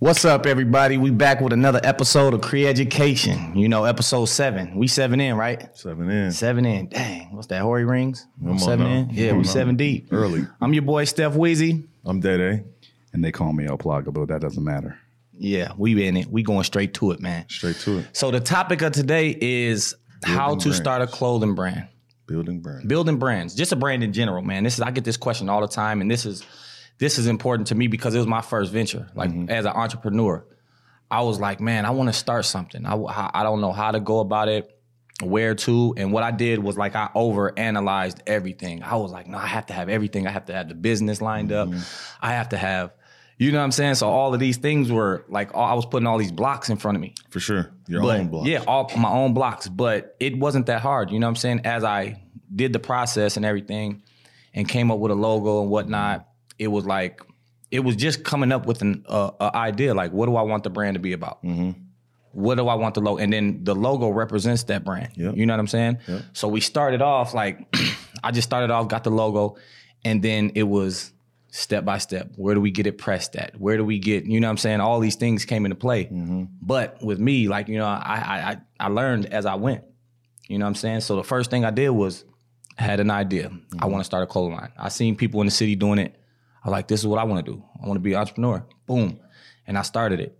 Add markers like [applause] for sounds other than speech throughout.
What's up, everybody? We back with another episode of Cree Education. You know, episode seven. We seven in, right? Seven in. Seven in. Dang, what's that? Hori rings. Come on seven now. in. Yeah, Come we on seven now. deep. Early. I'm your boy Steph Wheezy. I'm Dede. and they call me El Plaga, but that doesn't matter. Yeah, we in it. We going straight to it, man. Straight to it. So the topic of today is how to brands. start a clothing brand. Building brand. building brands just a brand in general man this is i get this question all the time and this is this is important to me because it was my first venture like mm-hmm. as an entrepreneur i was like man i want to start something I, I I don't know how to go about it where to and what i did was like i over analyzed everything i was like no i have to have everything i have to have the business lined up mm-hmm. i have to have you know what i'm saying so all of these things were like all, i was putting all these blocks in front of me For sure. Your but, own block. Yeah, all my own blocks. But it wasn't that hard. You know what I'm saying? As I did the process and everything and came up with a logo and whatnot, it was like, it was just coming up with an uh, a idea. Like, what do I want the brand to be about? What do I want the logo? And then the logo represents that brand. Yep. You know what I'm saying? So we started off like, [clears throat] I just started off, got the logo, and then it was step by step. Where do we get it pressed at? Where do we get, you know what I'm saying? All these things came into play. But with me, like, you know, I, I I learned as I went. You know what I'm saying? So the first thing I did was I had an idea. I want to start a clothing line. I seen people in the city doing it. I like, this is what I want to do. I want to be an entrepreneur. Boom. And I started it.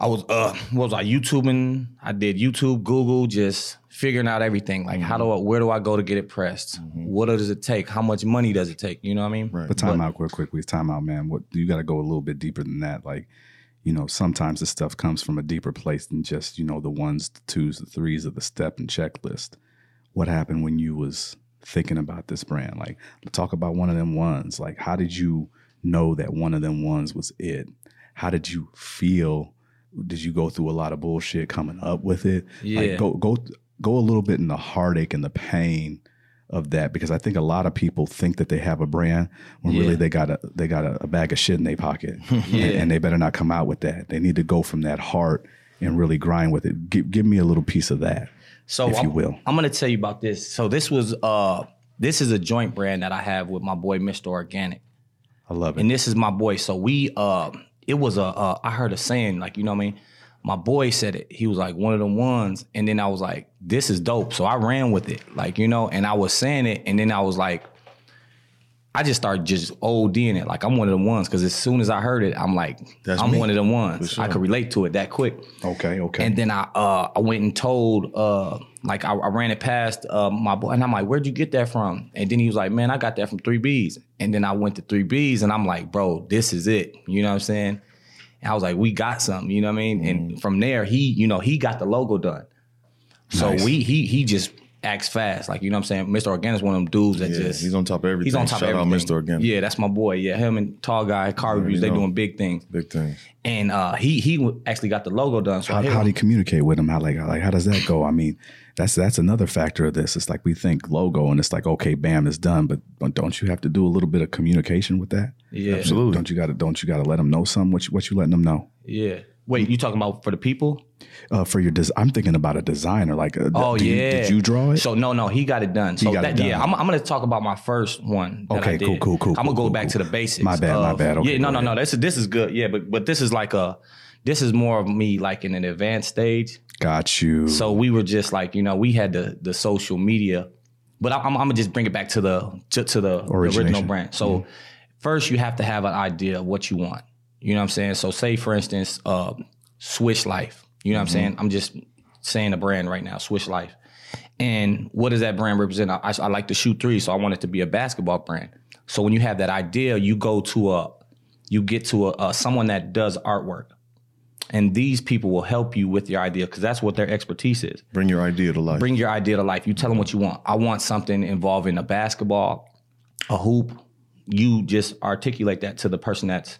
I was uh what was I YouTubing? I did YouTube, Google, just figuring out everything. Like how do I where do I go to get it pressed? What does it take? How much money does it take? You know what I mean? Right. But time out real quick, please. Time out, man. What you got to go a little bit deeper than that. Like, you know, sometimes this stuff comes from a deeper place than just you know the ones, the twos, the threes of the step and checklist. What happened when you was thinking about this brand? Like, talk about one of them ones. Like, how did you know that one of them ones was it? How did you feel? Did you go through a lot of bullshit coming up with it? Yeah. Like, go go go a little bit in the heartache and the pain of that because I think a lot of people think that they have a brand when Yeah. really they got a they got a, a bag of shit in their pocket [laughs] and, and they better not come out with that. They need to go from that heart and really grind with it. Give, give me a little piece of that. So if I'm, you will. I'm gonna tell you about this. So this was uh this is a joint brand that I have with my boy Mr. Organic. I love it. And this is my boy. So we uh it was a uh, I heard a saying, like, you know what I mean? My boy said it. He was like one of the ones. And then I was like, this is dope. So I ran with it. Like, you know, and I was saying it, and then I was like, I just started just ODing it. Like I'm one of the ones. Cause as soon as I heard it, I'm like, That's I'm me. one of the ones. sure. I could relate to it that quick. okay, okay. And then I uh I went and told uh like I, I ran it past uh my boy and I'm like, where'd you get that from? And then he was like, Man, I got that from three Bs. And then I went to three Bs and I'm like, bro, this is it. You know what I'm saying? And I was like, we got something, you know what I mean? Mm. And from there, he, you know, he got the logo done. So Nice. we he he just acts fast. Like, you know what I'm saying? Mr. Organic's one of them dudes that Yeah, just he's on top of everything. He's on top Shout of out everything. Mr. Organic. Yeah, that's my boy. Yeah, him and tall guy, car reviews, they know. doing big things. Big thing. And uh he he actually got the logo done. So how, how do you communicate with him? How like like how does that go? I mean, that's that's another factor of this. It's like we think logo and it's like okay, bam, it's done. But, but don't you have to do a little bit of communication with that? Yeah. Absolutely. Don't you got to don't you got to let them know something? What you, what you letting them know? Yeah. Wait, you talking about for the people? Uh, for your des- I'm thinking about a designer. Like, uh, Oh do you- yeah. did you draw it? So no, no, he got it done. So that, it done. yeah, I'm, I'm gonna talk about my first one. That Okay, I did. cool, cool, cool, I'm gonna cool, go cool, back to the basics. My bad, my bad. Okay, yeah, no, no, no. This is this is good. Yeah, but but this is like a this is more of me like in an advanced stage. Got you. So we were just like you know we had the the social media, but I'm, I'm gonna just bring it back to the to, to the, the original brand. So first you have to have an idea of what you want. You know what I'm saying? So say for instance, uh, Swish Life. You know what I'm saying? I'm just saying a brand right now, Swish Life. And what does that brand represent? I, I like to shoot three, so I want it to be a basketball brand. So when you have that idea, you go to a, you get to a, a someone that does artwork, and these people will help you with your idea because that's what their expertise is Bring your idea to life. bring your idea to life. You tell them what you want. I want something involving a basketball, a hoop. You just articulate that to the person that's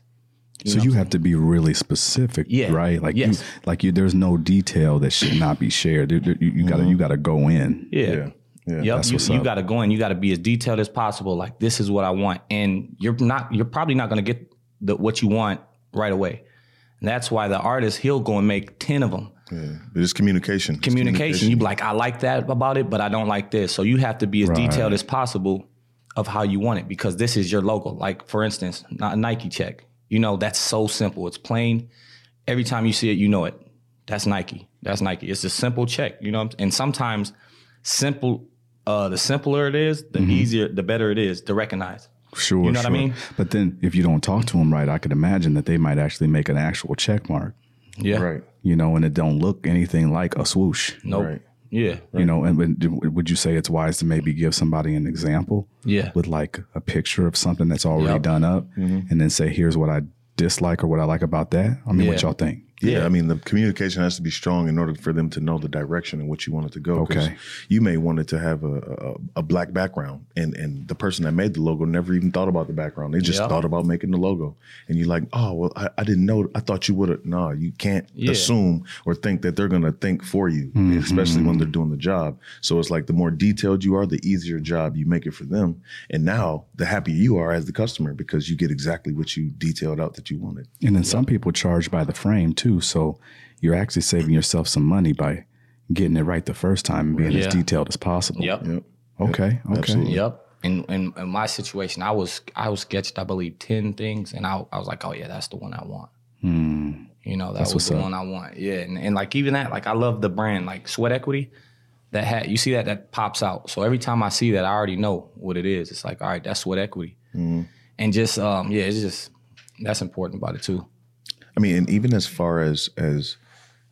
so you have to be really specific, Yeah. right? Like Yes. you, like you. There's no detail that should not be shared. There- there- you you gotta mm-hmm. you gotta go in. yeah. yeah. Yeah. Yep, That's you, what's you up. got to go in. You got to be as detailed as possible. Like this is what I want, and you're not. You're probably not going to get the what you want right away. And that's why the artist he'll go and make ten of them. Yeah. But it's communication. It's Communication. You be like, I like that about it, but I don't like this. So you have to be as Right. detailed as possible of how you want it because this is your logo. Like for instance, not a Nike check. You know, that's so simple. It's plain. Every time you see it, you know it. That's Nike. That's Nike. It's a simple check. You know, and sometimes simple. Uh, the simpler it is, the easier, the better it is to recognize. Sure, You know what I mean? But then, if you don't talk to them right, I could imagine that they might actually make an actual check mark. Yeah. Right. You know, and it don't look anything like a swoosh. Nope. Right. Yeah. You know, and would- would you say it's wise to maybe give somebody an example Yeah. with like a picture of something that's already Yep. done up, mm-hmm. and then say, "Here's what I dislike or what I like about that." I mean, what y'all think? Yeah, I mean the communication has to be strong in order for them to know the direction and what you want it to go. Okay. you may want it to have a, a, a black background, and and the person that made the logo never even thought about the background. They just thought about making the logo, and you're like, oh well, I, I didn't know. I thought you would have. No, you can't Yeah. assume or think that they're gonna think for you, mm-hmm. especially when they're doing the job. So it's like the more detailed you are, the easier job you make it for them, and now the happier you are as the customer because you get exactly what you detailed out that you wanted. And then some people charge by the frame too, so you're actually saving yourself some money by getting it right the first time and being as detailed as possible. Yep. Yep. Okay. Okay. Absolutely. Yep. In, in in my situation, I was I was sketched, I believe, ten things, and I I was like, oh yeah, that's the one I want. You know, that That's was the up. one I want. Yeah, and, and like even that, like I love the brand, like Sweat Equity. That hat, you see that that pops out. So every time I see that, I already know what it is. It's like, all right, that's Sweat Equity, and just um, yeah, it's just that's important about it too. I mean, and even as far as as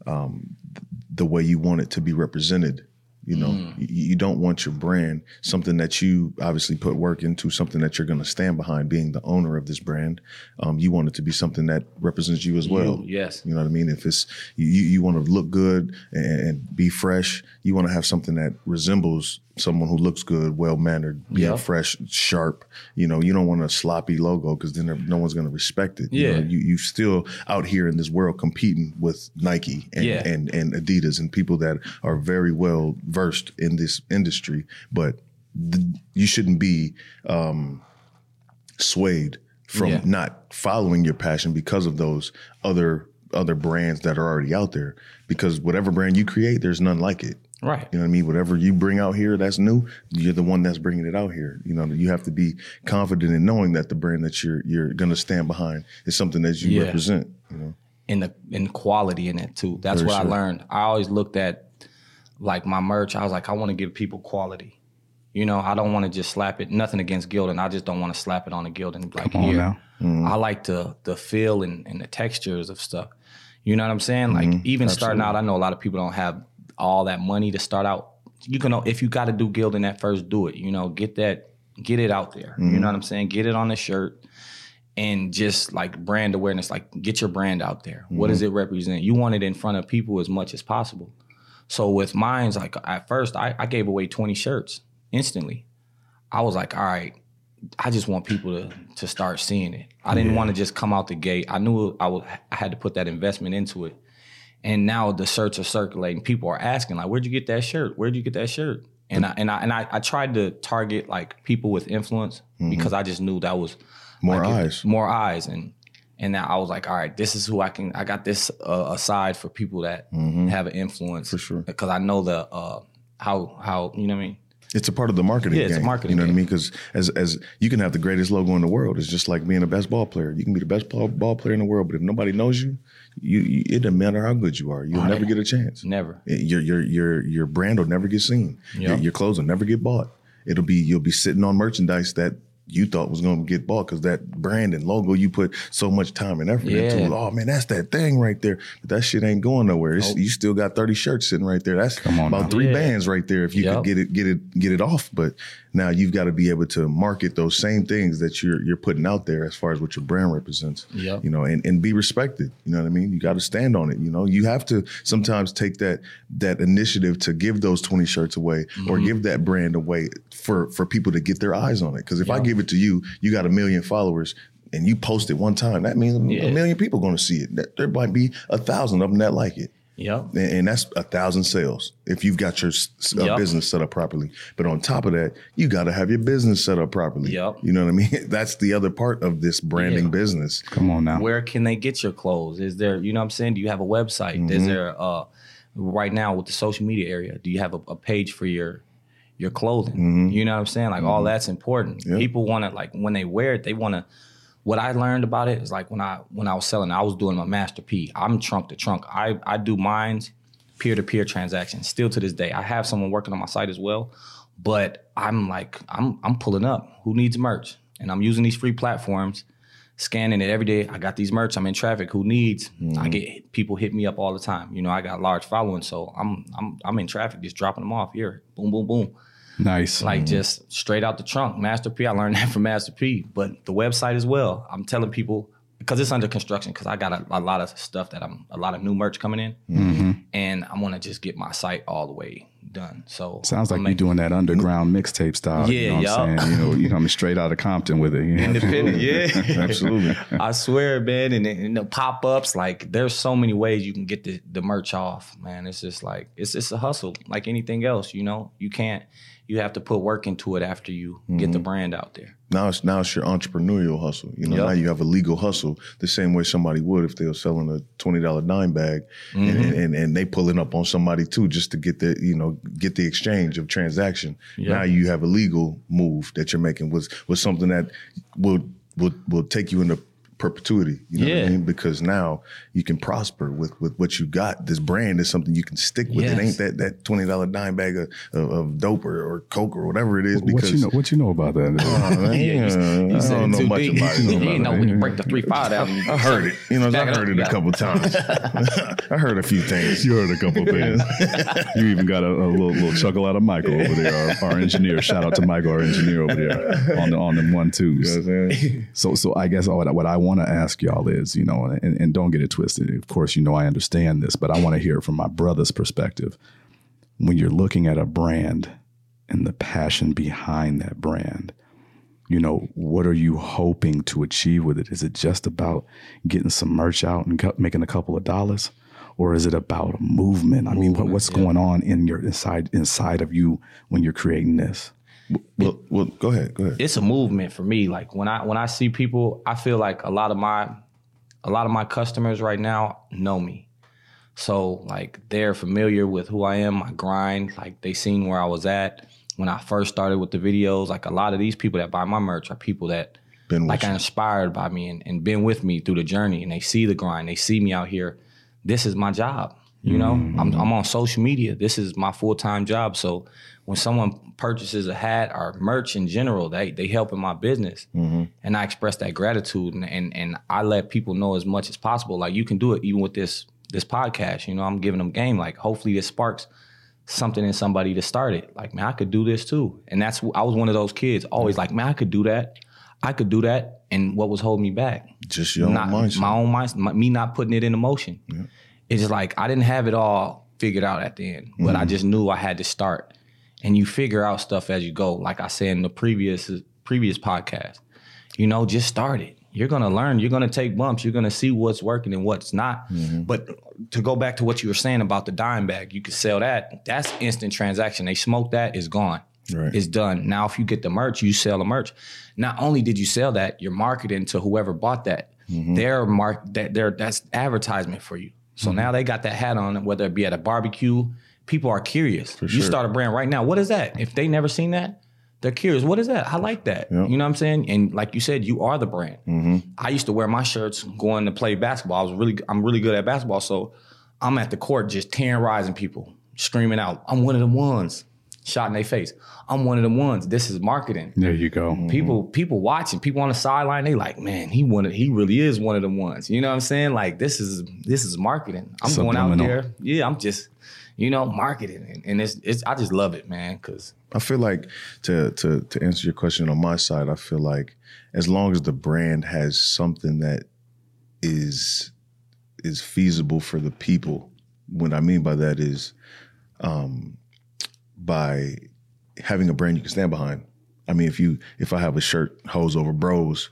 um, th- the way you want it to be represented, you know, you, you don't want your brand something that you obviously put work into, something that you're going to stand behind. Being the owner of this brand, um, you want it to be something that represents you as well. You, yes. You know what I mean? If it's you, you want to look good and, and be fresh, you want to have something that resembles someone who looks good, well mannered, being Yep. fresh, sharp. You know, you don't want a sloppy logo because then no one's going to respect it. You Yeah. know, you you still out here in this world competing with Nike and, Yeah. and and Adidas and people that are very well versed in this industry, but th- you shouldn't be um, swayed from Yeah. not following your passion because of those other other brands that are already out there. Because whatever brand you create, there's none like it. Right. You know what I mean? Whatever you bring out here that's new, you're the one that's bringing it out here. You know, you have to be confident in knowing that the brand that you're you're going to stand behind is something that you Yeah. represent. You know, in the in quality in it too. That's Very what sure. I learned. I always looked at like my merch. I was like, I want to give people quality. You know, I don't want to just slap it. Nothing against Gildan. I just don't want to slap it on a Gildan like Come on here. now. Mm-hmm. I like the the feel and, and the textures of stuff. You know what I'm saying? Like mm-hmm. even starting out, I know a lot of people don't have all that money to start out. You can if you got to do Gildan at first, do it. You know, get that, get it out there. You know mm-hmm. what I'm saying? Get it on the shirt and just like brand awareness, like get your brand out there. What does mm-hmm. it represent? You want it in front of people as much as possible. So with mine's like at first I, I gave away 20 shirts instantly. I was like, all right, I just want people to to start seeing it. I didn't want to just come out the gate. I knew I was I had to put that investment into it. And now the shirts are circulating. People are asking, like, where'd you get that shirt? Where'd you get that shirt? And I and I and I, I tried to target like people with influence because I just knew that was more like, eyes. more eyes, and and now I was like, all right, this is who I can. I got this uh, aside for people that have an influence For sure. because I know the uh, how how you know what I mean. It's a part of the marketing Yeah, it's a marketing You know what I mean? Because as as you can have the greatest logo in the world, it's just like being the best ball player. You can be the best ball, ball player in the world, but if nobody knows you, you, you it doesn't matter how good you are. You'll Right. never get a chance. Never. Your your your your brand will never get seen. Your, Yeah. your clothes will never get bought. It'll be you'll be sitting on merchandise that you thought was going to get bought because that brand and logo you put so much time and effort into. Yeah. Oh man, that's that thing right there. But that shit ain't going nowhere. You still got thirty shirts sitting right there. That's Come on about now. three Yeah. bands right there. If you Yep. could get it get it get it off, but now you've got to be able to market those same things that you're you're putting out there as far as what your brand represents. Yep. You know, and, and be respected. You know what I mean? You got to stand on it. You know, you have to sometimes take that that initiative to give those 20 shirts away or Mm-hmm. give that brand away for for people to get their eyes on it. Because if I give it to you, you got a million followers. And you post it one time, that means Yeah. a million people going to see it. That- There might be a thousand of them that like it Yep. and, and that's a thousand sales if you've got your s- s- uh, Yep. business set up properly. But on top of that, you got to have your business set up properly. Yep. You know what I mean? [laughs] That's the other part of this branding Yeah. business. Come on now. Where can they get your clothes? Is there, you know what I'm saying? Do you have a website? Mm-hmm. Is there uh right now with the social media area, do you have a, a page for your your clothing? Mm-hmm. You know what I'm saying? Like all that's important. People want to like when they wear it, they want to what I learned about it is like when I when I was selling, I was doing my master P. I'm trunk to trunk. I I do mines peer to peer transactions. Still to this day, I have someone working on my site as well, but I'm like I'm I'm pulling up. Who needs merch? And I'm using these free platforms, scanning it every day. I got these merch. I'm in traffic. Who needs? I mm-hmm. get people hit me up all the time. You know, I got large following, so I'm I'm I'm in traffic, just dropping them off here. Boom, boom, boom Nice. like just straight out the trunk. Master P, I learned that from Master P, but the website as well. I'm telling people because it's under construction because I got a, a lot of stuff that I'm a lot of new merch coming in, Mm-hmm. and I want to just get my site all the way done. So Sounds like you're doing that underground mixtape style. you Yeah, know what I'm saying? You know, you coming straight out of Compton with it. You know? independent. Yeah, [laughs] Absolutely. I swear, man, and, and the pop ups, like there's so many ways you can get the, the merch off, man. It's just like it's it's a hustle, like anything else. You know, you can't. You have to put work into it after you get Mm-hmm. the brand out there. Now it's now it's your entrepreneurial hustle. You know, Yep. now you have a legal hustle the same way somebody would if they were selling a twenty dollar dime bag Mm-hmm. and, and and they pulling up on somebody too just to get the you know get the exchange of transaction. Now you have a legal move that you're making was was something that will will will take you into perpetuity. You know what I mean? Because now you can prosper with with what you got. This brand is something you can stick with. It ain't that that twenty dollar dime bag of, of, of dope or, or coke or whatever it is. What because you know? What you know about that? [laughs] Oh, man, Yeah, you, I you said don't know much deep. about it. You know ain't know when you break the three five down. you I heard it. You know, I heard it a yeah. couple times. [laughs] I heard a few things. You heard a couple things. you even got a, a little, little chuckle out of Michael over there, our, our engineer. Shout out to Michael, our engineer over there on the on them one twos. You know what I'm saying? So, so I guess what, I- what I want to ask y'all is, you know, and, and don't get it twisted. Of course, you know I understand this, but I want to hear it from my brother's perspective. When you're looking at a brand and the passion behind that brand, you know, what are you hoping to achieve with it? Is it just about getting some merch out and making a couple of dollars? Or is it about a movement? I mean, what, what's going on in your inside inside of you when you're creating this? Well, well, go ahead. Go ahead. it's a movement for me. Like when I when I see people, I feel like a lot of my a lot of my customers right now know me. So like they're familiar with who I am, my grind. Like they seen where I was at when I first started with the videos. Like a lot of these people that buy my merch are people that Been like you. are inspired by me and, and been with me through the journey and they see the grind. They see me out here. This is my job. You know, I'm, I'm mm-hmm. on social media. This is my full time job. So when someone purchases a hat or merch in general, they they help in my business, mm-hmm. and I express that gratitude and, and and I let people know as much as possible. Like you can do it even with this this podcast. You know, I'm giving them game. Like hopefully this sparks something in somebody to start it. Like man, I could do this too. And that's I was one of those kids always like man, I could do that. I could do that. And what was holding me back? Just your own not, mindset. My own mindset. my- me not putting it into motion. It's just like I didn't have it all figured out at the end, but I Mm-hmm. just knew I had to start. And you figure out stuff as you go. Like I said in the previous previous podcast, you know, just start it. You're gonna learn. You're gonna take bumps. You're gonna see what's working and what's not. Mm-hmm. But to go back to what you were saying about the dime bag, you could sell that. That's instant transaction. They smoke that, it's gone. Right. It's done. Now, if you get the merch, you sell the merch. Not only did you sell that, you're marketing to whoever bought that. Their mark that their that's advertisement for you. So mm-hmm. now they got that hat on, whether it be at a barbecue. People are curious. you start a brand right now. What is that? If they never seen that, they're curious. What is that? I like that. Yep. You know what I'm saying? And like you said, you are the brand. Mm-hmm. I used to wear my shirts going to play basketball. I was really, I'm really good at basketball. So I'm at the court just terrorizing people, screaming out, "I'm one of the ones." Shot in their face. I'm one of the ones. This is marketing. There you go. People, people watching, people on the sideline, they like, man, he one of, he really is one of the ones. You know what I'm saying? Like this is this is marketing. I'm going out Subliminal. there. Yeah, I'm just, you know, marketing, and, and it's it's. I just love it, man. Cause I feel like to to to answer your question on my side, I feel like as long as the brand has something that is is feasible for the people, what I mean by that is um by having a brand you can stand behind. I mean, if you if I have a shirt hoes over bros,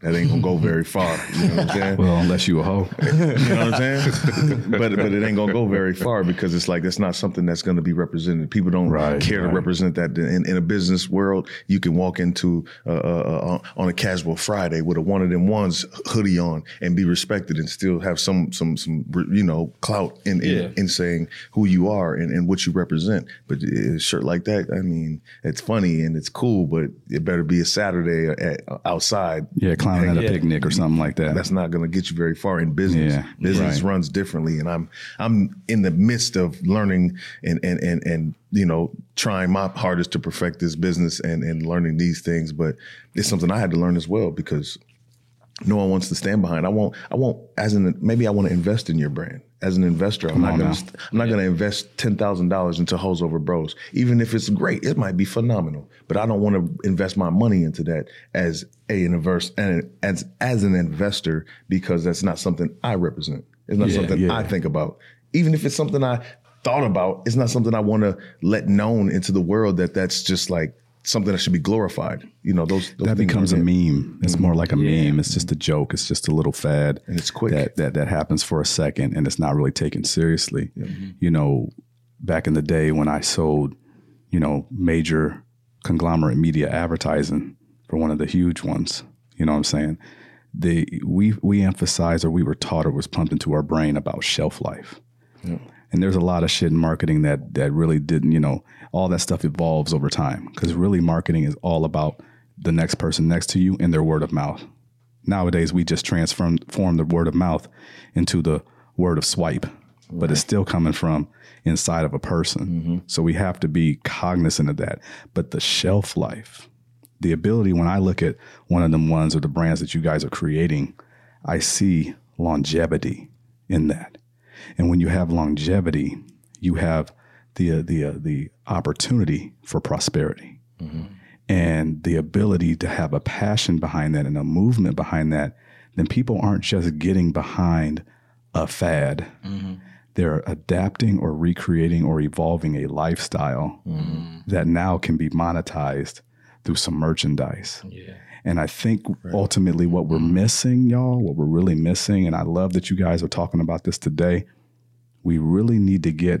that ain't gonna go very far. You know what I'm saying? Well, unless you a hoe. [laughs] You know what I'm saying? but but it ain't gonna go very far because it's like that's not something that's gonna be represented. People don't Right, care right. to represent that. In, in a business world, you can walk into uh, uh, uh, on a casual Friday with a one of them ones hoodie on and be respected and still have some some some you know clout in in, Yeah. in saying who you are and, and what you represent. But a shirt like that, I mean, it's funny and it's cool, but it better be a Saturday at, outside Yeah, clowning at a Yeah. picnic or something like that. that's not going to get you very far in business. Yeah, business right. runs differently, and I'm I'm in the midst of learning and and and and you know trying my hardest to perfect this business and and learning these things. But it's something I had to learn as well because no one wants to stand behind. I won't. I won't. As an maybe I want to invest in your brand. As an investor, I'm not to. I'm not going to invest ten thousand dollars into Hoes Over Bros. Even if it's great, it might be phenomenal. But I don't want to invest my money into that as a inverse and as as an investor because that's not something I represent. It's not Yeah, something yeah. I think about. Even if it's something I thought about, it's not something I want to let known into the world that that's just like something that should be glorified. You know, those, those that becomes a aren't it. meme. It's more like a meme. It's just a joke. It's just a little fad, And it's quick. That that that happens for a second, and it's not really taken seriously. Mm-hmm. You know, back in the day when I sold, you know, major conglomerate media advertising for one of the huge ones. You know what I'm saying? They we we emphasized or we were taught or was pumped into our brain about shelf life. And there's a lot of shit in marketing that that really didn't, you know, all that stuff evolves over time because really marketing is all about the next person next to you and their word of mouth. Nowadays, we just transform form the word of mouth into the word of swipe, but it's still coming from inside of a person. Mm-hmm. So we have to be cognizant of that. But the shelf life, the ability when I look at one of them ones or the brands that you guys are creating, I see longevity in that. And when you have longevity, you have the uh, the uh, the opportunity for prosperity and the ability to have a passion behind that and a movement behind that. Then people aren't just getting behind a fad. They're adapting or recreating or evolving a lifestyle that now can be monetized through some merchandise. Yeah. And I think ultimately what we're mm-hmm. missing, y'all, what we're really missing, and I love that you guys are talking about this today, we really need to get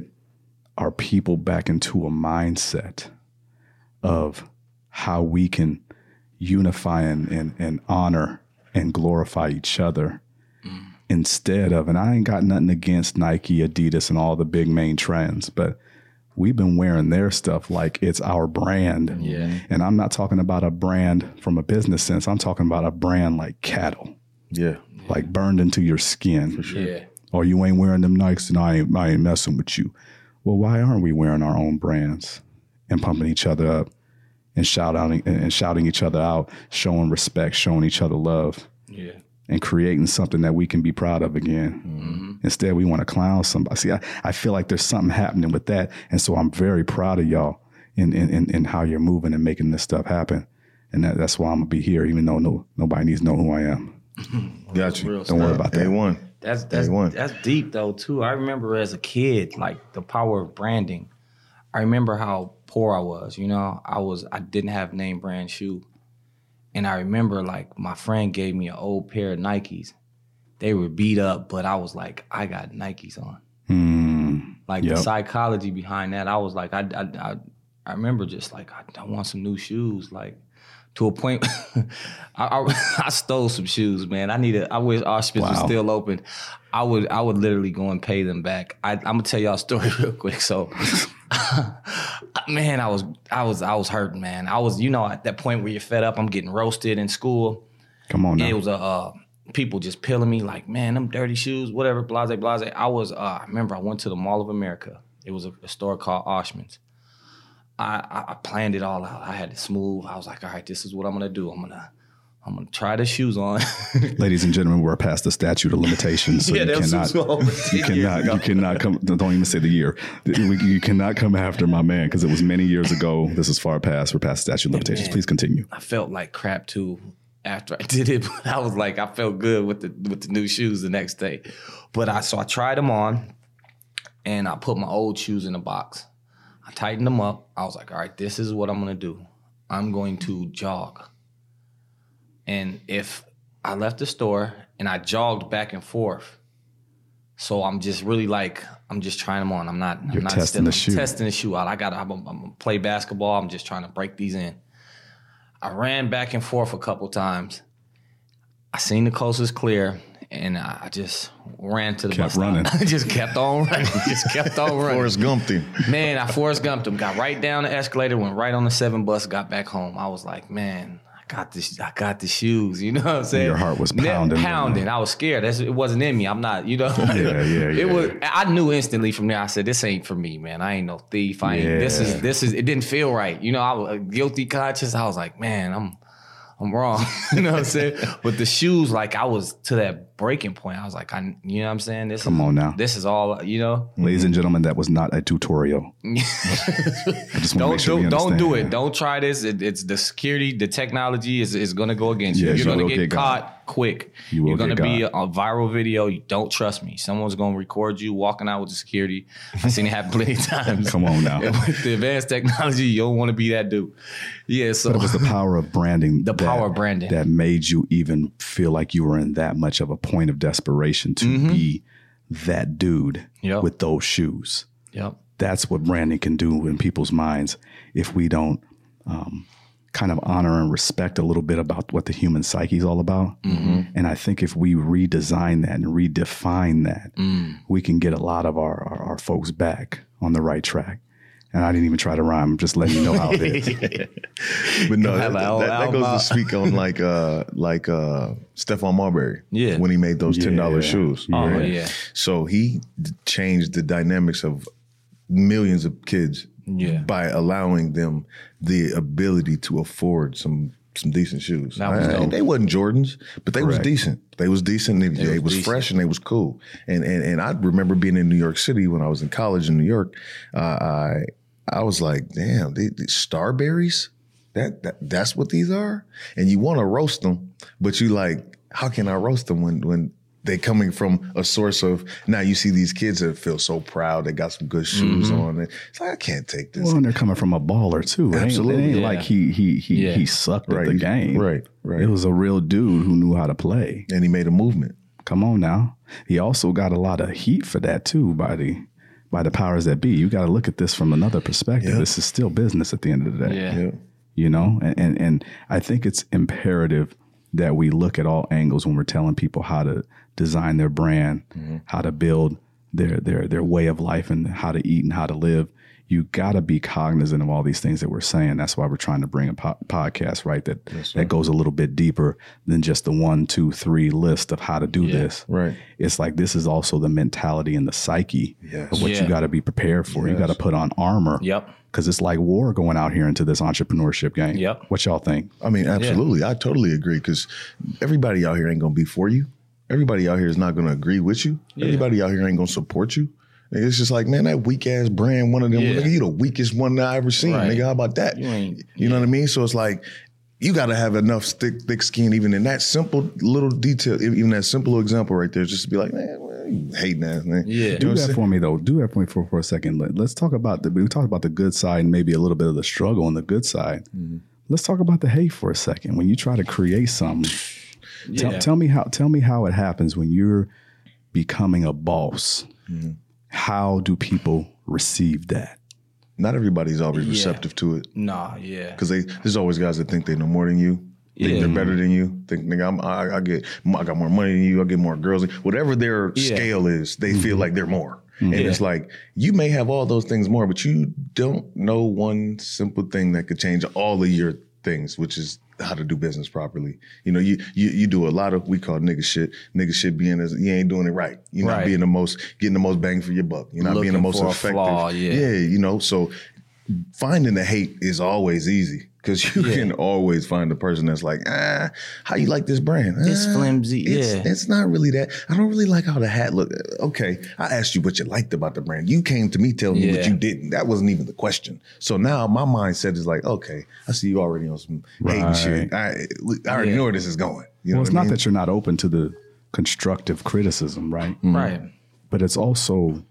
our people back into a mindset of how we can unify and, and, and honor and glorify each other mm. instead of, and I ain't got nothing against Nike, Adidas, and all the big main trends, but we've been wearing their stuff like it's our brand. Yeah. And I'm not talking about a brand from a business sense. I'm talking about a brand like cattle, Yeah. like burned into your skin. Yeah. Oh, you ain't wearing them Nikes and I ain't, I ain't messing with you. Well, why aren't we wearing our own brands and pumping each other up and shouting and shouting each other out, showing respect, showing each other love, Yeah. And creating something that we can be proud of again? Mm-hmm. Instead, we want to clown somebody. See, I, I feel like there's something happening with that, and so I'm very proud of y'all in in, in, in how you're moving and making this stuff happen. And that, that's why I'm gonna be here, even though no nobody needs to know who I am. [laughs] Got you. Don't worry about that. A1. That's that's A1. that's deep though too. I remember as a kid, like the power of branding. I remember how poor I was. You know, I was I didn't have name brand shoe, and I remember like my friend gave me an old pair of Nikes. They were beat up, but I was like, I got Nikes on. Hmm. Like Yep. the psychology behind that, I was like, I I I, I remember just like I, I want some new shoes, like. To a point, [laughs] I, I [laughs] I stole some shoes, man. I need a. I wish Oshman's was still open. I would I would literally go and pay them back. I, I'm gonna tell y'all a story [laughs] real quick. So, man, I was I was I was hurting, man. I was you know at that point where you're fed up. I'm getting roasted in school. Come on now. It was a uh, people just pilling me like, man, them dirty shoes, whatever, blase, blase. I was. Uh, I remember I went to the Mall of America. It was a, a store called Oshman's. I, I, I planned it all out. I had it smooth. I was like, all right, this is what I'm gonna do. I'm gonna I'm gonna try the shoes on. [laughs] Ladies and gentlemen, we're past the statute of limitations, so Yeah, you cannot, you [laughs] cannot, you cannot come. Don't even say the year. You cannot come after my man because it was many years ago. This is far past. We're past the statute of limitations. man. Please continue. I felt like crap too after I [laughs] did it, but I was like, I felt good with the with the new shoes the next day. But I so I tried them on, and I put my old shoes in a box. I tightened them up. I was like, all right, this is what I'm gonna do. I'm going to jog. And if I left the store and I jogged back and forth, so I'm just really like I'm just trying them on. I'm not. I'm not testing the I'm shoe. Testing the shoe out. I got. I'm, I'm gonna play basketball. I'm just trying to break these in. I ran back and forth a couple times. I seen the coast was clear, and I just ran to the Kept bus stop. running. I [laughs] just kept on running. [laughs] just kept on running. Forrest Gump thing. Man, I Forrest Gumped him. Got right down the escalator, went right on the seven bus, got back home. I was like, man, I got this. I got the shoes. You know what I'm saying? Your heart was pounding. pounding. I was scared. That's it. Wasn't in me. I'm not. You know. Yeah, yeah, [laughs] yeah. It was. I knew instantly from there. I said, "This ain't for me, man. I ain't no thief. I ain't. This is. This is. It didn't feel right. You know. I was a guilty conscious. I was like, man, I'm. I'm wrong. [laughs] you know what I'm saying? But the shoes, like I was to that breaking point. I was like, I, you know what I'm saying? This Come is, on now. This is all, you know. Ladies and gentlemen, that was not a tutorial. [laughs] Just Don't sure do, don't do it. Don't try this. It, it's the security, the technology is, is going to go against you. Yes, You're you going to get get caught quick. You You're going to be a, a viral video. You don't trust me. Someone's going to record you walking out with the security. I've seen it happen plenty of [laughs] times. Come on now. [laughs] With the advanced technology, you don't want to be that dude. Yeah. So But it was the power of branding. The that- power of branding. that made you even feel like you were in that much of a point of desperation to be that dude Mm-hmm. Yep. with those shoes. yep. That's what branding can do in people's minds if we don't um, kind of honor and respect a little bit about what the human psyche is all about. Mm-hmm. And I think if we redesign that and redefine that, Mm. we can get a lot of our, our, our folks back on the right track. And I didn't even try to rhyme. I'm just letting you know how it is. [laughs] But no, have that, that- that goes to speak on like uh like uh Stephon Marbury. Yeah. When he made those ten dollars Yeah. shoes. Oh, Yeah. yeah. So he changed the dynamics of millions of kids Yeah. by allowing them the ability to afford some some decent shoes. That was Uh, they wasn't Jordans, but they was decent. They was decent. They, they was was, decent. fresh and they was cool. And and and I remember being in New York City when I was in college in New York. Uh, I I was like, damn, they, they Starburys. That, that that's what these are. And you want to roast them, but you like, how can I roast them when when they coming from a source of now you see these kids that feel so proud they got some good shoes Mm-hmm. on it's like I can't take this. Well, and they're coming from a baller too. It ain't- Absolutely. it ain't Yeah. like he he he Yeah. he sucked Right. at the game. Right, right. It was a real dude who knew how to play. and he made a movement. Come on now. He also got a lot of heat for that too by the by the powers that be. You got to look at this from another perspective. Yeah. This is still business at the end of the day. Yeah. Yeah. You know, and, and and I think it's imperative that we look at all angles when we're telling people how to design their brand, mm-hmm. how to build their their their way of life and how to eat and how to live. You got to be cognizant of all these things that we're saying. That's why we're trying to bring a po- podcast, right? That that goes a little bit deeper than just the one, two, three list of how to do this. Right. It's like this is also the mentality and the psyche Yes. of what Yeah. you got to be prepared for. You got to put on armor. Yep. Because it's like war going out here into this entrepreneurship game. Yep. What y'all think? I mean, absolutely. I totally agree because everybody out here ain't gonna be for you. Everybody out here is not gonna agree with you. Everybody out here ain't gonna support you. Nigga, It's just like, man, that weak ass brand, one of them, Yeah. nigga, you the weakest one that I ever seen. Right. Nigga, how about that? You ain't- You know what I mean? So it's like you got to have enough thick, thick skin, even in that simple little detail, even that simple example right there, just to be like, man, well, hating ass, man. Yeah. You know Do that for me though. Do that for me for, for a second. Let, us talk about the we talked about the good side and maybe a little bit of the struggle on the good side. Mm-hmm. Let's talk about the hate for a second. When you try to create something, tell, tell me how tell me how it happens when you're becoming a boss. Mm-hmm. How do people receive that? Not everybody's always Yeah. receptive to it. Nah, yeah. Because they there's always guys that think they know more than you. Think Yeah. they're mm-hmm. better than you. Think nigga, I'm, I, I get I got more money than you. I get more girls. Whatever their Yeah. scale is, they feel mm-hmm. like they're more. And mm-hmm. Yeah. it's like you may have all those things more, but you don't know one simple thing that could change all of your things, which is how to do business properly. You know, you you you do a lot of we call nigga shit. Nigga shit being as you ain't doing it right. You're not Right. being the most getting the most bang for your buck. You're not being the most effective. flaw, yeah. yeah, you know. So finding the hate is always easy because you Yeah. can always find the person that's like, ah, how you like this brand? It's Ah, flimsy, It's, yeah. it's not really that. I don't really like how the hat look. Okay, I asked you what you liked about the brand. You came to me telling me what you didn't. That wasn't even the question. So now my mindset is like, okay, I see you already on some hating Right. shit. I, I already Yeah. know where this is going. You know Well, it's not mean? that you're not open to the constructive criticism, right? Right. but it's also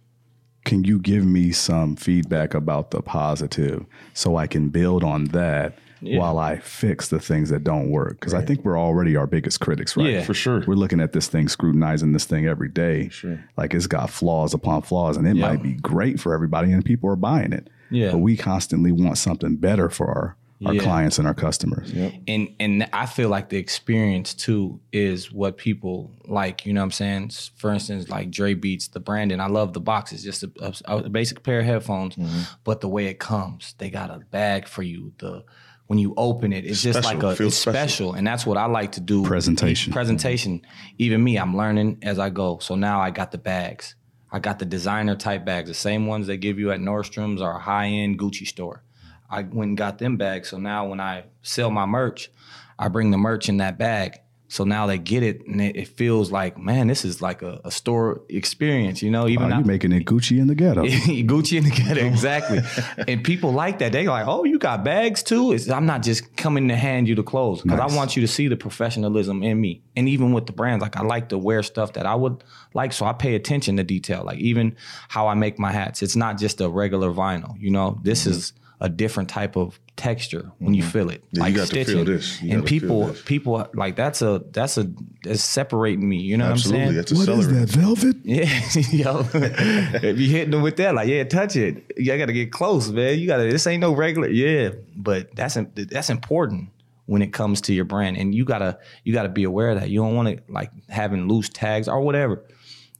can you give me some feedback about the positive so I can build on that while I fix the things that don't work? Because I think we're already our biggest critics, right? Yeah. For sure. We're looking at this thing, scrutinizing this thing every day. Sure. Like it's got flaws upon flaws, and it Yeah. might be great for everybody, and people are buying it. Yeah. But we constantly want something better for our, our Yeah. clients and our customers. and and I feel like the experience too is what people like. You know what I'm saying? For instance, like Dre Beats, the brand, and I love the box. It's just a, a- a basic pair of headphones, mm-hmm. but the way it comes, they got a bag for you. The when you open it, it's just like a Feels it's special. special. and that's what I like to do. Presentation. presentation. Even me, I'm learning as I go. So now I got the bags. I got the designer type bags, the same ones they give you at Nordstrom's or a high end Gucci store. I went and got them bags. So now when I sell my merch, I bring the merch in that bag. So now they get it, and it, it feels like, man, this is like a, a store experience, you know. Even Oh, you making it Gucci in the ghetto. [laughs] Gucci in the ghetto, exactly. [laughs] and people like that. They like, oh, you got bags too. It's, I'm not just coming to hand you the clothes because Nice. I want you to see the professionalism in me. And even with the brands, like I like to wear stuff that I would like, so I pay attention to detail. Like even how I make my hats. It's not just a regular vinyl. You know, this Mm-hmm. is a different type of texture when you mm-hmm. feel it. Yeah, you like got to feel stitching. this. You and people, this. people like that's a that's a that's separating me. You know Absolutely, what I'm saying? that's What is that velvet? [laughs] Yeah, [laughs] yo, [laughs] if you hitting them with that, like, yeah, touch it. You gotta get close, man. You gotta. This ain't no regular. Yeah, but that's that's important when it comes to your brand, and you gotta you gotta be aware of that. You don't want to like having loose tags or whatever.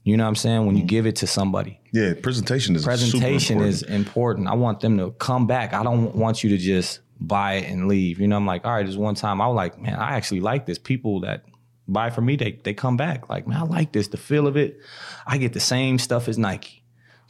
You know what I'm saying? When you mm. give it to somebody, Yeah, presentation is presentation super is important. I want them to come back. I don't want you to just buy it and leave. You know, I'm like, all right, this one time I was like, man, I actually like this. People that buy from me, they they come back. Like, man, I like this. The feel of it. I get the same stuff as Nike.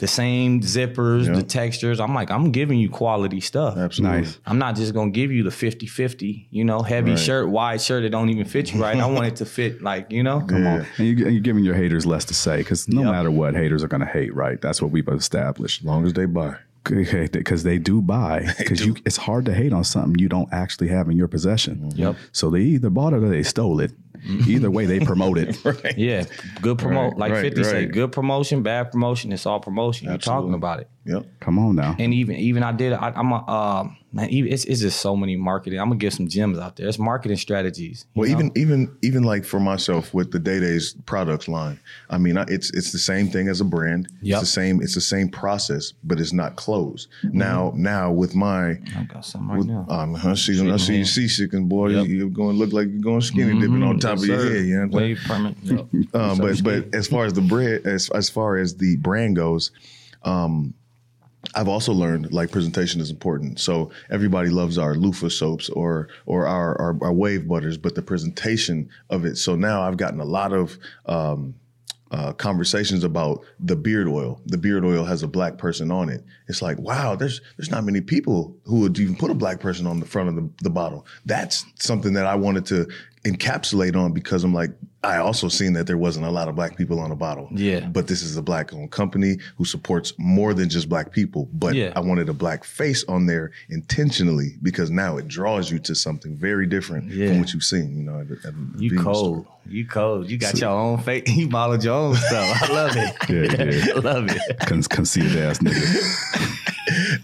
The same zippers, Yeah. the textures. I'm like, I'm giving you quality stuff. Absolutely. Nice. I'm not just gonna give you the 50-50, you know, heavy Right. shirt, wide shirt that don't even fit you right. I want it to fit like, you know. Come on. And, you, and you're giving your haters less to say because no Yep. matter what, haters are going to hate, right? That's what we've established. As long as they buy. Because they do buy. [laughs] Because you, it's hard to hate on something you don't actually have in your possession. Yep. So they either bought it or they stole it. Either way, they promote it. [laughs] right. Yeah, good promote. Right, like right, 50 say, right. good promotion, bad promotion. It's all promotion. You're talking about it. Yep. Come on now. And even even I did. I, I'm a uh, man. It's, it's just so many marketing. I'm gonna give some gems out there. It's marketing strategies. Well, know? even even even like for myself with the Day Days products line, I mean, it's it's the same thing as a brand. Yep. It's the same it's the same process, but it's not closed. Now now with my I got some right now. um, I see I see you seasick and boy, Yep. you, you're going to look like you're going skinny dipping on top of your head. You know what I'm saying? Wave permit. Yep. [laughs] Um, but but as far as the bread, as as far as the brand goes, um, I've also learned like presentation is important. So everybody loves our loofah soaps or or our, our our wave butters, but the presentation of it. So now I've gotten a lot of um, uh, conversations about the beard oil. The beard oil has a black person on it. It's like, wow, there's there's not many people who would even put a black person on the front of the, the bottle. That's something that I wanted to encapsulate on because I'm like, I also seen that there wasn't a lot of black people on the bottle. Yeah. But this is a black owned company who supports more than just black people. But Yeah. I wanted a black face on there intentionally because now it draws you to something very different Yeah. from what you've seen, you know, at, the- at You Venus cold. store. You cold. You got your own face. [laughs] You modeled your own stuff. I love it. Yeah, yeah. [laughs] I love it. Con- conceited ass nigga. [laughs]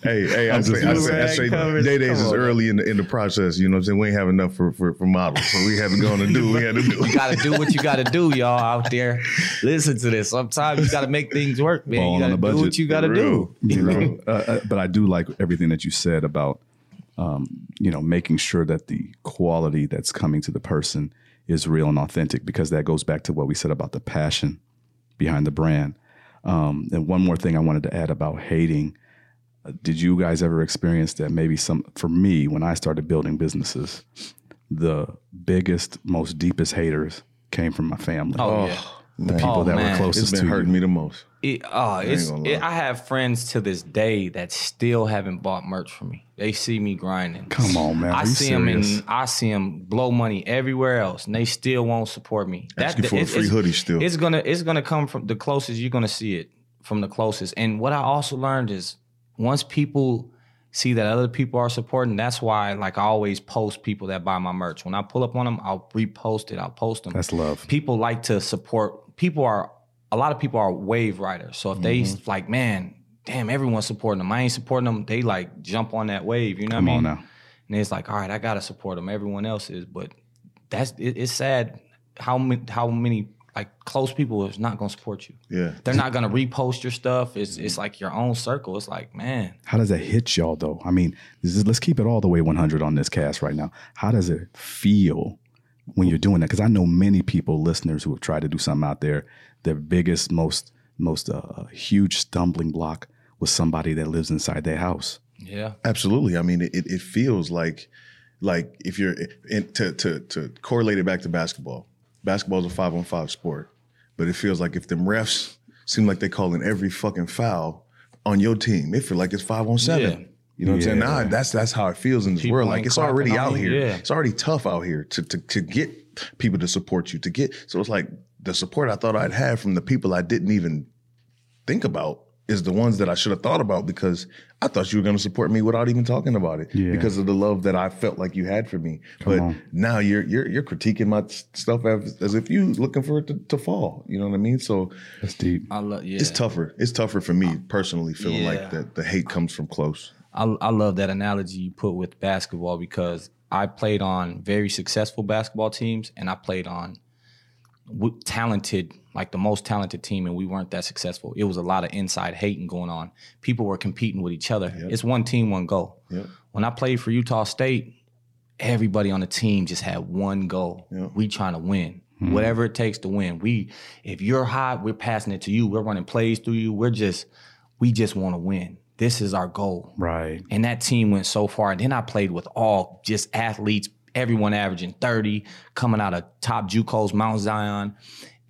Hey, hey, I I'm say, just I using say, I that say. Day Days is early in the, in the process. You know what I'm saying? We ain't have enough for, for, for models. So we haven't gone to do what we had to do. You gotta do what you gotta do, y'all out there. Listen to this. Sometimes you gotta make things work, man. Ball you gotta do budget. what you gotta do. you know [laughs] uh, uh, but i do like everything that you said about um, you know making sure that the quality that's coming to the person is real and authentic because that goes back to what we said about the passion behind the brand um, and one more thing i wanted to add about hating did you guys ever experience that maybe some for me when i started building businesses the biggest most deepest haters came from my family Oh, yeah. the people Oh, that man. were It's closest been to hurting you. me the most. It, uh, it's, gonna it. I have friends to this day that still haven't bought merch from me. They see me grinding. Come on, man. I Are you see them and I see them blow money everywhere else, and they still won't support me. Asking for a it's- free it's- hoodie still. It's gonna it's gonna come from the closest. You're gonna see it from the closest. And what I also learned is once people see that other people are supporting, that's why like I always post people that buy my merch. When I pull up on them, I'll repost it. I'll post them That's love. people like to support people are a lot of people are wave riders so if they Mm-hmm. like man damn everyone's supporting them i ain't supporting them they like jump on that wave you know Come what i on mean now. and it's like all right i gotta support them everyone else is but that's it, it's sad how many how many like close people is not gonna support you Yeah. they're not gonna repost your stuff it's it's like your own circle it's like man How does that hit y'all though? I mean, this is, let's keep it all the way 100 on this cast right now. How does it feel when you're doing that? Because I know many people, listeners, who have tried to do something out there. Their biggest, most, most uh, huge stumbling block was somebody that lives inside their house. yeah Absolutely. I mean, it, it feels like like if you're in, to to to correlate it back to basketball. Basketball is a five on five sport, but it feels like if them refs seem like they calling every fucking foul on your team, it feel like it's five on seven. Yeah. You know what I'm saying? Yeah. Now that's that's how it feels in this People world. Like it's already out here. yeah. It's already tough out here to to to get people to support you. To get so it's like the support I thought I'd have from the people I didn't even think about is the ones that I should have thought about because I thought you were going to support me without even talking about it Yeah. because of the love that I felt like you had for me. but on. now you're you're you're critiquing my stuff as, as if you looking for it to, to fall. You know what I mean? So That's deep. I love yeah. it's tougher. It's tougher for me personally, feeling Yeah. like that the hate comes from close. I, I love that analogy you put with basketball because I played on very successful basketball teams and I played on w- talented, like the most talented team, and we weren't that successful. It was a lot of inside hating going on. People were competing with each other. It's one team, one goal. Yep. When I played for Utah State, everybody on the team just had one goal. Yeah. We trying to win. Hmm. Whatever it takes to win. We if you're hot, we're passing it to you. We're running plays through you. We're just we just want to win. This is our goal. Right. And that team went so far. And then I played with all just athletes, everyone averaging 30, coming out of top JUCOs, Mount Zion.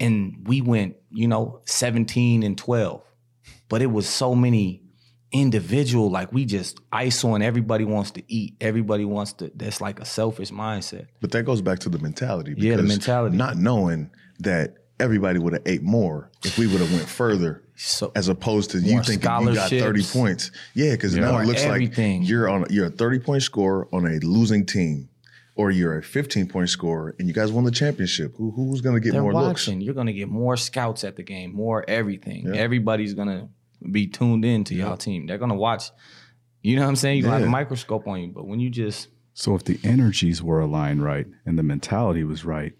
And we went, you know, 17 and 12. But it was so many individual, like we just ISO and everybody wants to eat. Everybody wants to, that's like a selfish mindset. But that goes back to the mentality. Yeah, the because mentality. Not knowing that everybody would have ate more if we would have went further. So As opposed to you thinking you got thirty points, yeah, because now it looks everything. like you're on you're a thirty point score on a losing team, or you're a fifteen point scorer and you guys won the championship. Who who's going to get they're more looks? watching. You're gonna get more scouts at the game, more everything. Everybody's gonna be tuned in to y'all team. They're gonna watch. You know what I'm saying? You're gonna have a microscope on you. But when you just So if the energies were aligned right and the mentality was right,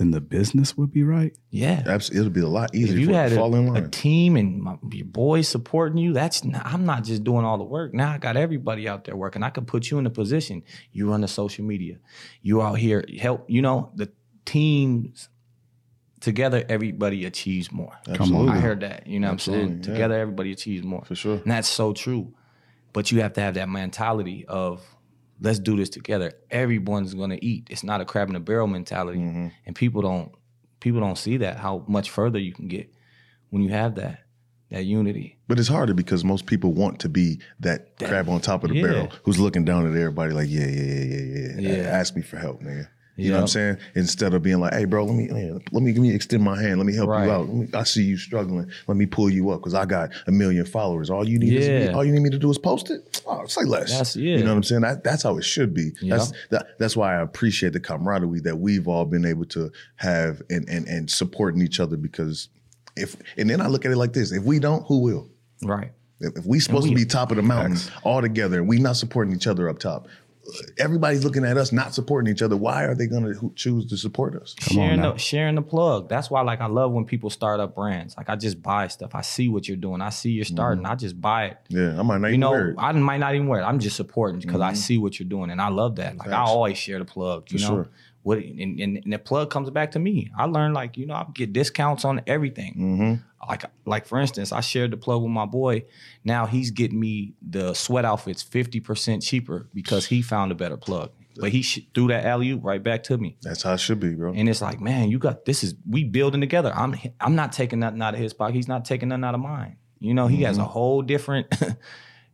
then the business would be right. yeah. Abs- It'll be a lot If easier you for had to fall in a, a team and my, your boys supporting you, that's not, I'm not just doing all the work. Now I got everybody out there working. I can put you in a position. You run the social media. You out here help. You know the teams together. Everybody achieves more. Absolutely. I heard that. You know what I'm Absolutely, saying? yeah. Together, everybody achieves more. For sure. And that's so true. But you have to have that mentality of let's do this together. Everyone's gonna eat. It's not a crab in a barrel mentality. Mm-hmm. And people don't people don't see that, how much further you can get when you have that, that unity. But it's harder because most people want to be that, crab on top of the yeah. barrel who's looking down at everybody like, yeah, yeah, yeah, yeah, yeah. Yeah. Ask me for help, nigga. You know what I'm saying? Instead of being like, hey, bro, let me let me let me extend my hand. Let me help Right. you out. Let me, I see you struggling. Let me pull you up because I got a million followers. All you need is Yeah. me, all you need me to do is post it. Oh, say less. That's- yeah. You know what I'm saying? That, that's how it should be. Yeah. That's that, that's why I appreciate the camaraderie that we've all been able to have and and and supporting each other because if and then I look at it like this: if we don't, who will? Right. If, we supposed to be top of the mountain all together and we not supporting each other up top, everybody's looking at us not supporting each other. Why are they going to choose to support us? sharing now. the sharing the plug. That's why like I love when people start up brands. Like I just buy stuff. I see what you're doing. I see you're starting. Mm-hmm. I just buy it. Yeah, I might not You even know, wear it. I might not even wear it. I'm just supporting because I mm-hmm. see what you're doing, and I love that. Like I always share the plug. You For know, sure. What and, and, the plug comes back to me. I learned like you know I get discounts on everything. Mm-hmm. Like like for instance, I shared the plug with my boy. Now he's getting me the sweat outfits fifty percent cheaper because he found a better plug. But he sh- threw that alley oop right back to me. That's how it should be, bro. And it's like, man, you got this is we building together. I'm I'm not taking nothing out of his pocket. He's not taking nothing out of mine. You know, he has Mm-hmm. a whole different, [laughs]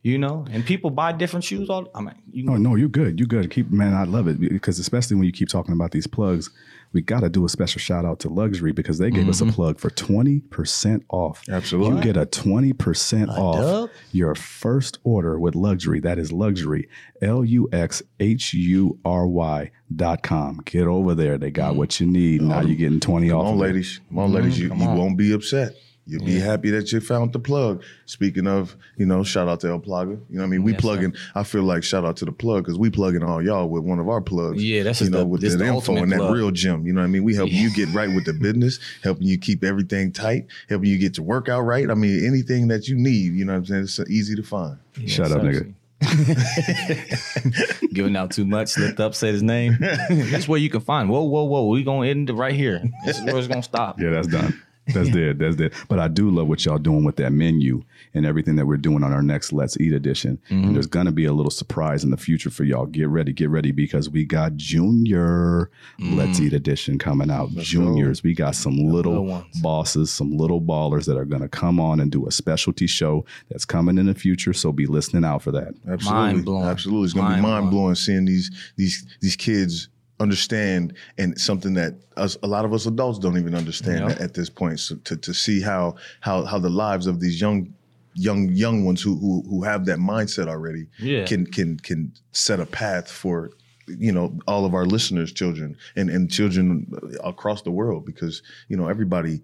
you know, and people buy different shoes all. I mean, you No, no, you're good. You're good. Keep man, I love it because especially when you keep talking about these plugs, we got to do a special shout out to Luxury because they gave us a mm-hmm. plug for twenty percent off. Absolutely. you get a twenty percent off dub? your first order with Luxury. That is Luxury, L U X H U R Y dot com. Get over there. They got mm-hmm. what you need. Now you're getting twenty Come off. on, of ladies. Come on, ladies. You, you won't be upset. You'll be happy that you found the plug. Speaking of, you know, shout out to El Plaga. You know what I mean? We Yes, plugging, I feel like shout out to the plug because we plugging all y'all with one of our plugs. Yeah, that's you just know, the- with that the info ultimate and that plug. real gym. You know what I mean? We helping you get right with the [laughs] business, helping you keep everything tight, helping you get your workout right. I mean, anything that you need, you know what I'm saying? It's easy to find. Shut up, nigga. [laughs] Giving out too much, slipped up, said his name. [laughs] That's where you can find. Whoa, whoa, whoa. We gonna end it right here. This is where it's gonna stop. Yeah, that's done. That's [laughs] dead. That's dead. But I do love what y'all doing with that menu and everything that we're doing on our next Let's Eat edition. Mm-hmm. And there's gonna be a little surprise in the future for y'all. Get ready, get ready because we got Junior Let's Mm. Eat edition coming out. Juniors, we got some little ones. bosses, some little ballers that are gonna come on and do a specialty show that's coming in the future. So be listening out for that. Absolutely, Mind-blowing. absolutely. It's gonna be Mind-blowing. mind blowing seeing these these these kids understand and something that us a lot of us adults don't even understand at, this point. So to to see how how how the lives of these young young young ones who who who have that mindset already Yeah. can can can set a path for you know all of our listeners children and and children across the world because you know everybody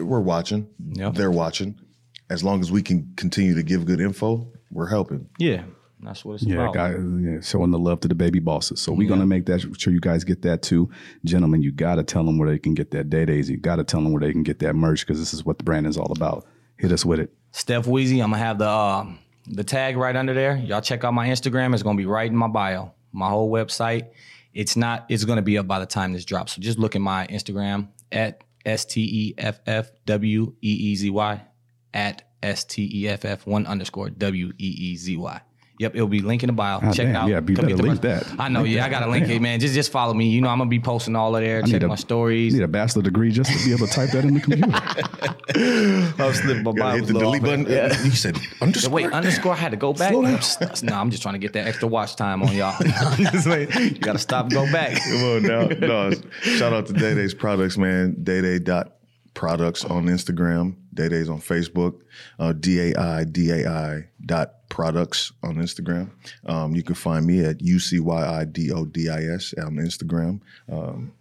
we're watching. They're watching. As long as we can continue to give good info we're helping. Yeah, that's what it's Yeah, about. guys, yeah, showing the love to the baby bosses. So we're gonna make that sure you guys get that too, gentlemen. You gotta tell them where they can get that day days. You gotta tell them where they can get that merch because this is what the brand is all about. Hit us with it. Steff Weezy. I'm gonna have the uh, the tag right under there. Y'all check out my Instagram. It's gonna be right in my bio. My whole website. It's not. It's gonna be up by the time this drops. So just look at my Instagram at s t e f f w e e z y at s t e f f one underscore w e e z y. Yep, it'll be link in the bio. Ah, check damn, it out. yeah, you Come better the link merch. that. I know. Link yeah, I gotta link Damn. it, man. Just just follow me. You know, I'm gonna be posting all of there. Check need a- my stories. Need a bachelor degree just to be able to type that in the computer. [laughs] I was slipping my Gotta hit the delete button. You said underscore. Wait, underscore. I had to go back. Slow down. no, I'm just trying to get that extra watch time on y'all. [laughs] [laughs] Just like, you gotta stop and go back. Come on now. No, shout out to Day Day's products, man. Day dot products on Instagram. Day Day's on Facebook. Uh, D A I D A I dot products on Instagram. Um, you can find me at U C Y I D O D I S on Instagram. Um,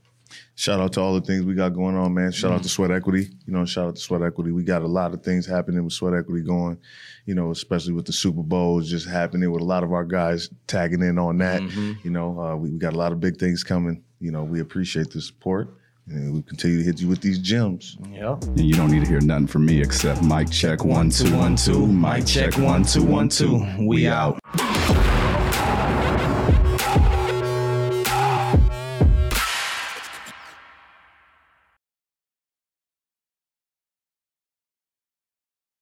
Shout out to all the things we got going on, man. Shout out to Sweat Equity. You know, shout out to Sweat Equity. We got a lot of things happening with Sweat Equity going, you know, especially with the Super Bowls just happening with a lot of our guys tagging in on that. You know, uh, we, we got a lot of big things coming. You know, we appreciate the support and we continue to hit you with these gems. Yep. and you don't need to hear nothing from me except mic check one two one two. Mic check one two one two. We out.